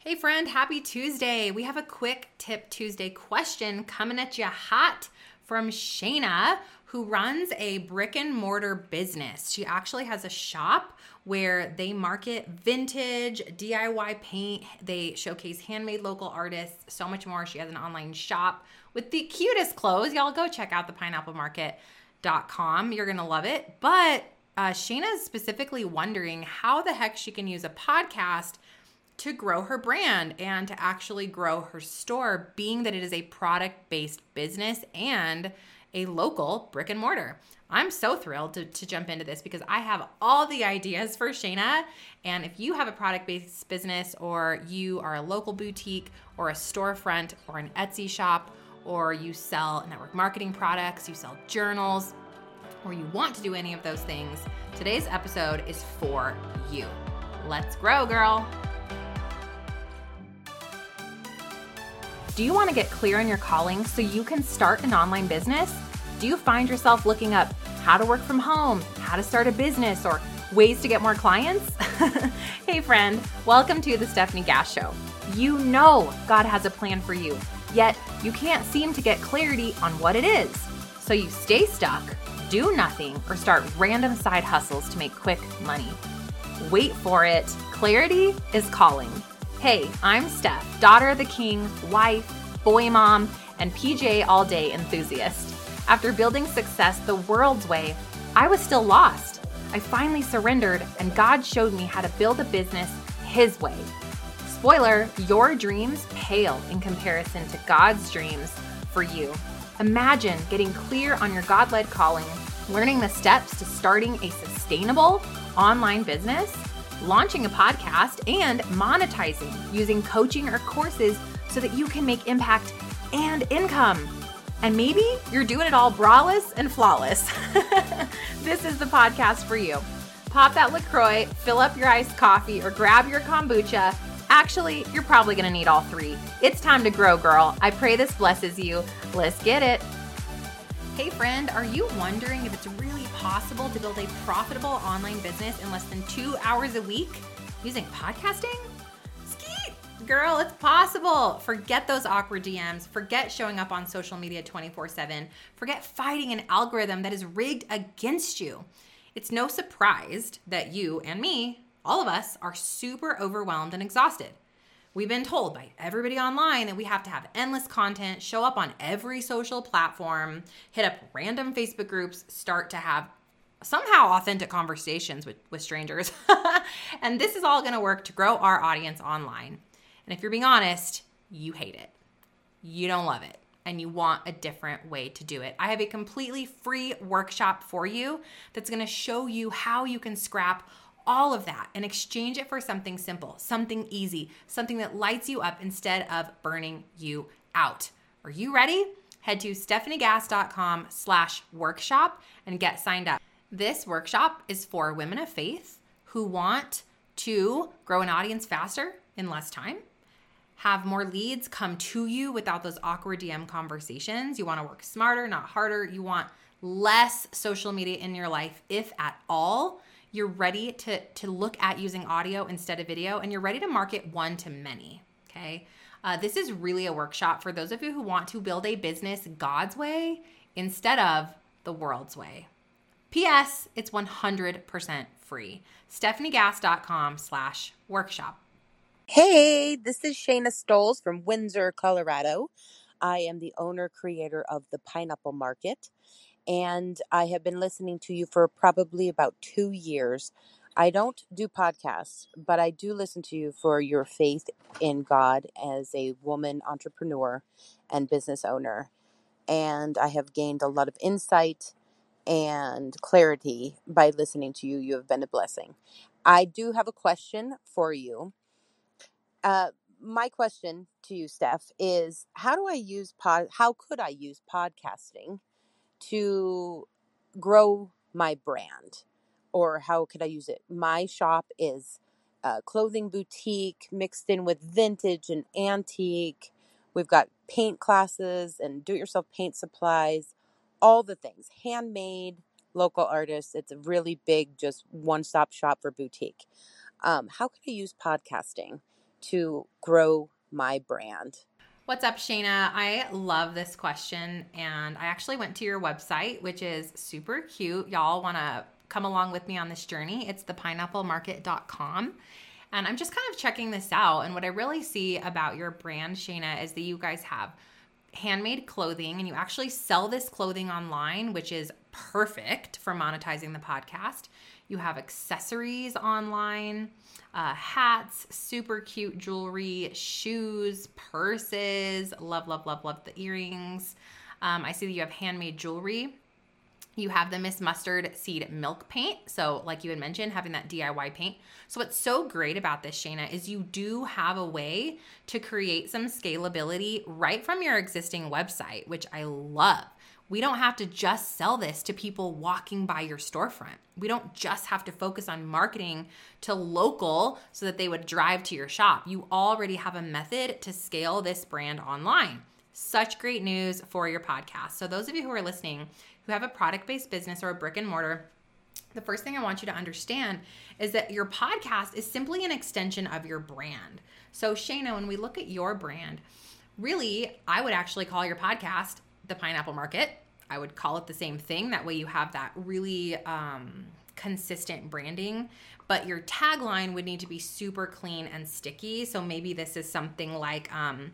Hey, friend, happy Tuesday. We have a quick tip Tuesday question coming at you hot from Shana, who runs a brick and mortar business. She actually has a shop where they market vintage, DIY paint, they showcase handmade local artists, so much more. She has an online shop with the cutest clothes. Y'all go check out the pineapplemarket.com. You're going to love it. But uh, Shana is specifically wondering how the heck she can use a podcast to grow her brand and to actually grow her store, being that it is a product based business and a local brick and mortar. I'm so thrilled to, to jump into this because I have all the ideas for Shana. And if you have a product based business or you are a local boutique or a storefront or an Etsy shop or you sell network marketing products, you sell journals, or you want to do any of those things, today's episode is for you. Let's grow, girl. Do you want to get clear on your calling so you can start an online business? Do you find yourself looking up how to work from home, how to start a business, or ways to get more clients? hey, friend, welcome to the Stefanie Gass Show. You know God has a plan for you, yet you can't seem to get clarity on what it is. So you stay stuck, do nothing, or start random side hustles to make quick money. Wait for it. Clarity is calling. Hey, I'm Stef, daughter of the king, wife, boy mom, and PJ all day enthusiast. After building success the world's way, I was still lost. I finally surrendered, and God showed me how to build a business His way. Spoiler, your dreams pale in comparison to God's dreams for you. Imagine getting clear on your God led calling, learning the steps to starting a sustainable online business launching a podcast, and monetizing using coaching or courses so that you can make impact and income. And maybe you're doing it all braless and flawless. this is the podcast for you. Pop that LaCroix, fill up your iced coffee, or grab your kombucha. Actually, you're probably gonna need all three. It's time to grow, girl. I pray this blesses you. Let's get it. Hey, friend, are you wondering if it's really possible to build a profitable online business in less than two hours a week using podcasting? Skeet! Girl, it's possible. Forget those awkward DMs. Forget showing up on social media 24 7. Forget fighting an algorithm that is rigged against you. It's no surprise that you and me, all of us, are super overwhelmed and exhausted. We've been told by everybody online that we have to have endless content, show up on every social platform, hit up random Facebook groups, start to have somehow authentic conversations with, with strangers. and this is all gonna work to grow our audience online. And if you're being honest, you hate it. You don't love it and you want a different way to do it. I have a completely free workshop for you that's gonna show you how you can scrap all of that and exchange it for something simple, something easy, something that lights you up instead of burning you out. Are you ready? Head to stefaniegass.com slash workshop and get signed up. This workshop is for women of faith who want to grow an audience faster in less time, have more leads come to you without those awkward DM conversations. You want to work smarter, not harder. You want less social media in your life, if at all you're ready to to look at using audio instead of video and you're ready to market one to many okay? Uh, this is really a workshop for those of you who want to build a business god's way instead of the world's way. Ps it's 100% free. stefaniegass.com slash workshop. Hey this is shana stoles from windsor colorado. I am the owner creator of the pineapple market and I have been listening to you for probably about two years. I don't do podcasts, but I do listen to you for your faith in God as a woman entrepreneur and business owner. And I have gained a lot of insight and clarity by listening to you. You have been a blessing. I do have a question for you. Uh, my question to you, Stef, is how do I use pod? How could I use podcasting to grow my brand or how could I use it? My shop is a clothing boutique mixed in with vintage and antique. We've got paint classes and do it yourself paint supplies, all the things, handmade, local artists. It's a really big, just one stop shop for boutique. Um, how could I use podcasting to grow my brand? What's up, Shana? I love this question. And I actually went to your website, which is super cute. Y'all want to come along with me on this journey? It's thepineapplemarket.com. And I'm just kind of checking this out. And what I really see about your brand, Shana, is that you guys have handmade clothing and you actually sell this clothing online, which is perfect for monetizing the podcast. You have accessories online, uh, hats, super cute jewelry, shoes, purses. Love, love, love, love the earrings. Um, I see that you have handmade jewelry you have the Miss Mustard Seed Milk Paint. So, like you had mentioned, having that DIY paint. So, what's so great about this, Shana, is you do have a way to create some scalability right from your existing website, which I love. We don't have to just sell this to people walking by your storefront. We don't just have to focus on marketing to local so that they would drive to your shop. You already have a method to scale this brand online. Such great news for your podcast. So, those of you who are listening, who have a product based business or a brick and mortar, the first thing I want you to understand is that your podcast is simply an extension of your brand. So, Shana, when we look at your brand, really, I would actually call your podcast the Pineapple Market. I would call it the same thing. That way, you have that really um, consistent branding. But your tagline would need to be super clean and sticky. So, maybe this is something like um,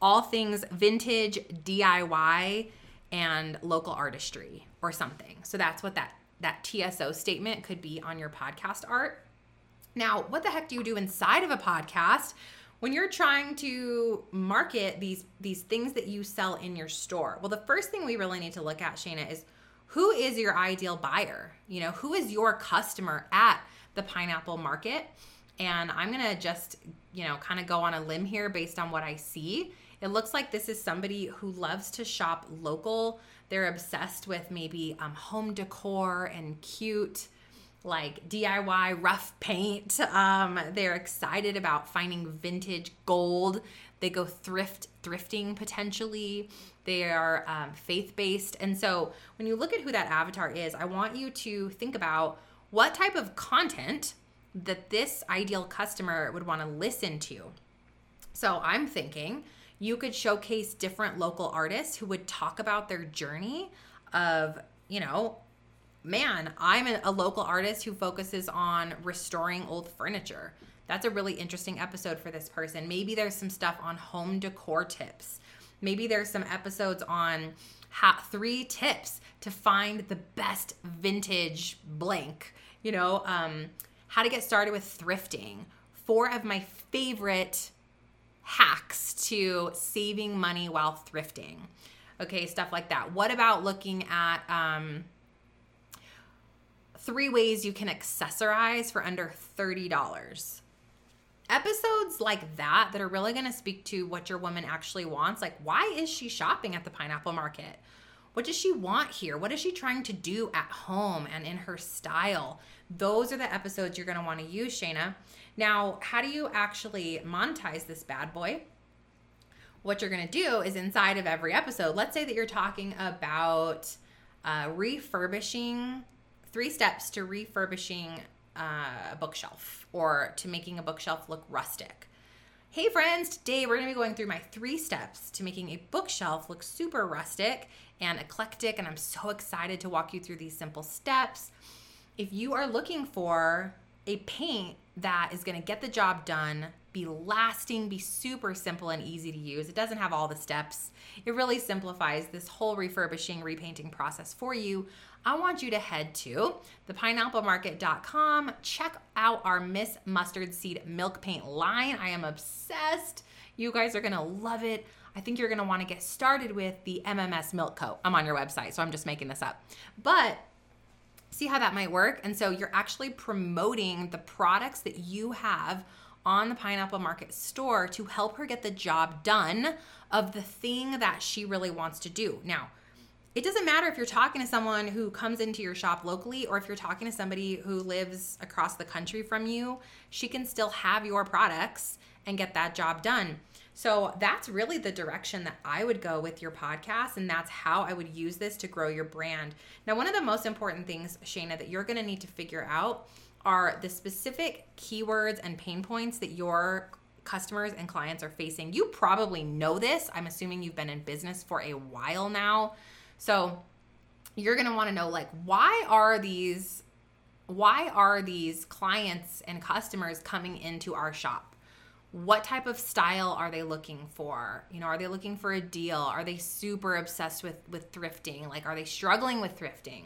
all things vintage, DIY, and local artistry or something. So that's what that that TSO statement could be on your podcast art. Now, what the heck do you do inside of a podcast when you're trying to market these these things that you sell in your store? Well, the first thing we really need to look at, shana is who is your ideal buyer? You know, who is your customer at the pineapple market? And I'm to just, you know, kind of go on a limb here based on what I see it looks like this is somebody who loves to shop local. They're obsessed with maybe um, home decor and cute like DIY rough paint. Um, they're excited about finding vintage gold. They go thrift thrifting potentially. They are um, faith based, and so when you look at who that avatar is, I want you to think about what type of content that this ideal customer would want to listen to. So I'm thinking you could showcase different local artists who would talk about their journey of, you know, man, I'm a, local artist who focuses on restoring old furniture. That's a really interesting episode for this person. Maybe there's some stuff on home decor tips. Maybe there's some episodes on how, three tips to find the best vintage blank, you know, um, how to get started with thrifting. Four of my favorite hacks to saving money while thrifting. Okay, stuff like that. What about looking at um, three ways you can accessorize for under $30? Episodes like that that are really going to speak to what your woman actually wants. Like, why is she shopping at the pineapple market? What does she want here? What is she trying to do at home and in her style? Those are the episodes you're going to want to use, Shana. Now, how do you actually monetize this bad boy? What you're going to do is inside of every episode, let's say that you're talking about uh, refurbishing three steps to refurbishing uh, a bookshelf or to making a bookshelf look rustic. Hey friends, today we're going to be going through my three steps to making a bookshelf look super rustic and eclectic, and I'm so excited to walk you through these simple steps. If you are looking for a paint that is going to get the job done, be lasting, be super simple and easy to use. It doesn't have all the steps. It really simplifies this whole refurbishing, repainting process for you. I want you to head to thepineapplemarket.com. Check out our Miss Mustard Seed Milk Paint line. I am obsessed. You guys are to love it. I think you're want to get started with the MMS Milk Coat. I'm on your website, so I'm just making this up. But see how that might work. And so you're actually promoting the products that you have on the Pineapple Market store to help her get the job done of the thing that she really wants to do. Now, it doesn't matter if you're talking to someone who comes into your shop locally or if you're talking to somebody who lives across the country from you, she can still have your products and get that job done. So that's really the direction that I would go with your podcast. And that's how I would use this to grow your brand. Now, one of the most important things, Shana, that you're going to need to figure out are the specific keywords and pain points that your customers and clients are facing. You probably know this. I'm assuming you've been in business for a while now. So you're going to want to know like why are these why are these clients and customers coming into our shop? What type of style are they looking for? You know, are they looking for a deal? Are they super obsessed with with thrifting? Like are they struggling with thrifting?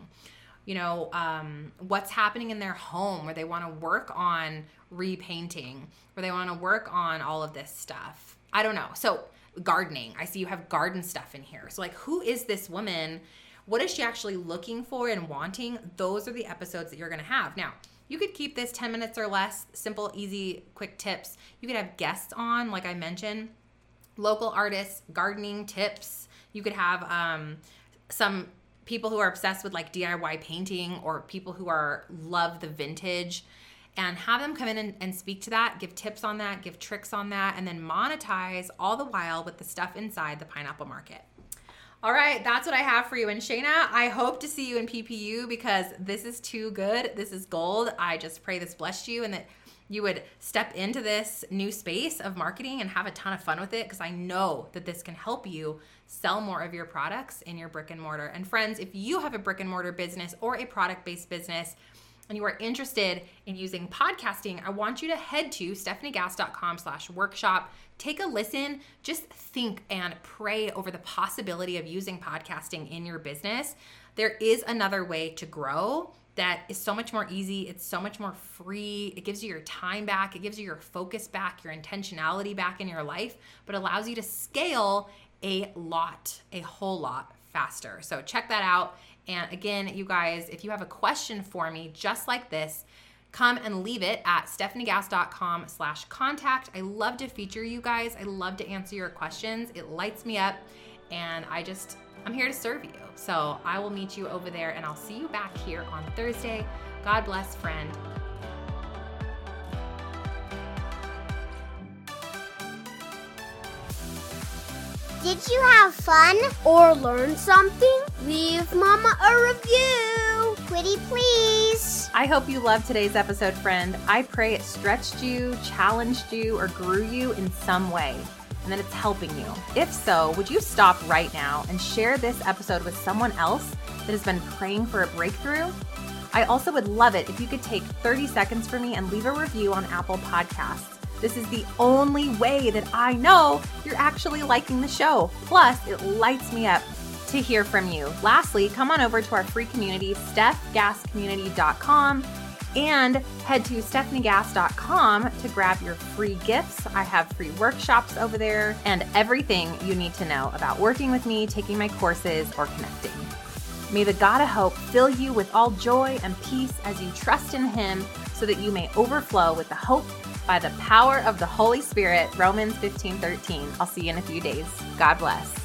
You know, um, what's happening in their home where they want to work on repainting, where they want to work on all of this stuff. I don't know. So, gardening. I see you have garden stuff in here. So, like, who is this woman? What is she actually looking for and wanting? Those are the episodes that you're going to have. Now, you could keep this 10 minutes or less, simple, easy, quick tips. You could have guests on, like I mentioned, local artists, gardening tips. You could have um, some people who are obsessed with like DIY painting or people who are love the vintage and have them come in and, and, speak to that, give tips on that, give tricks on that, and then monetize all the while with the stuff inside the pineapple market. All right, that's what I have for you. And Shana, I hope to see you in PPU because this is too good. This is gold. I just pray this blessed you and that you would step into this new space of marketing and have a ton of fun with it because I know that this can help you sell more of your products in your brick and mortar. And friends, if you have a brick and mortar business or a product based business, and you are interested in using podcasting, I want you to head to stefaniegass.com slash workshop. Take a listen, just think and pray over the possibility of using podcasting in your business. There is another way to grow that is so much more easy. It's so much more free. It gives you your time back. It gives you your focus back, your intentionality back in your life, but allows you to scale a lot, a whole lot faster. So check that out. And again, you guys, if you have a question for me just like this, come and leave it at stefaniegass.com slash contact. I love to feature you guys. I love to answer your questions. It lights me up and I just, I'm here to serve you. So I will meet you over there and I'll see you back here on Thursday. God bless, friend. Did you have fun or learn something? Leave Mama a review. Pretty please. I hope you loved today's episode, friend. I pray it stretched you, challenged you, or grew you in some way and that it's helping you. If so, would you stop right now and share this episode with someone else that has been praying for a breakthrough? I also would love it if you could take 30 seconds for me and leave a review on Apple Podcasts. This is the only way that I know you're actually liking the show. Plus, it lights me up to hear from you. Lastly, come on over to our free community, stefgasscommunity.com, and head to stefaniegass.com to grab your free gifts. I have free workshops over there and everything you need to know about working with me, taking my courses, or connecting. May the God of hope fill you with all joy and peace as you trust in Him so that you may overflow with the hope by the power of the Holy Spirit. Romans 15 13. I'll see you in a few days. God bless.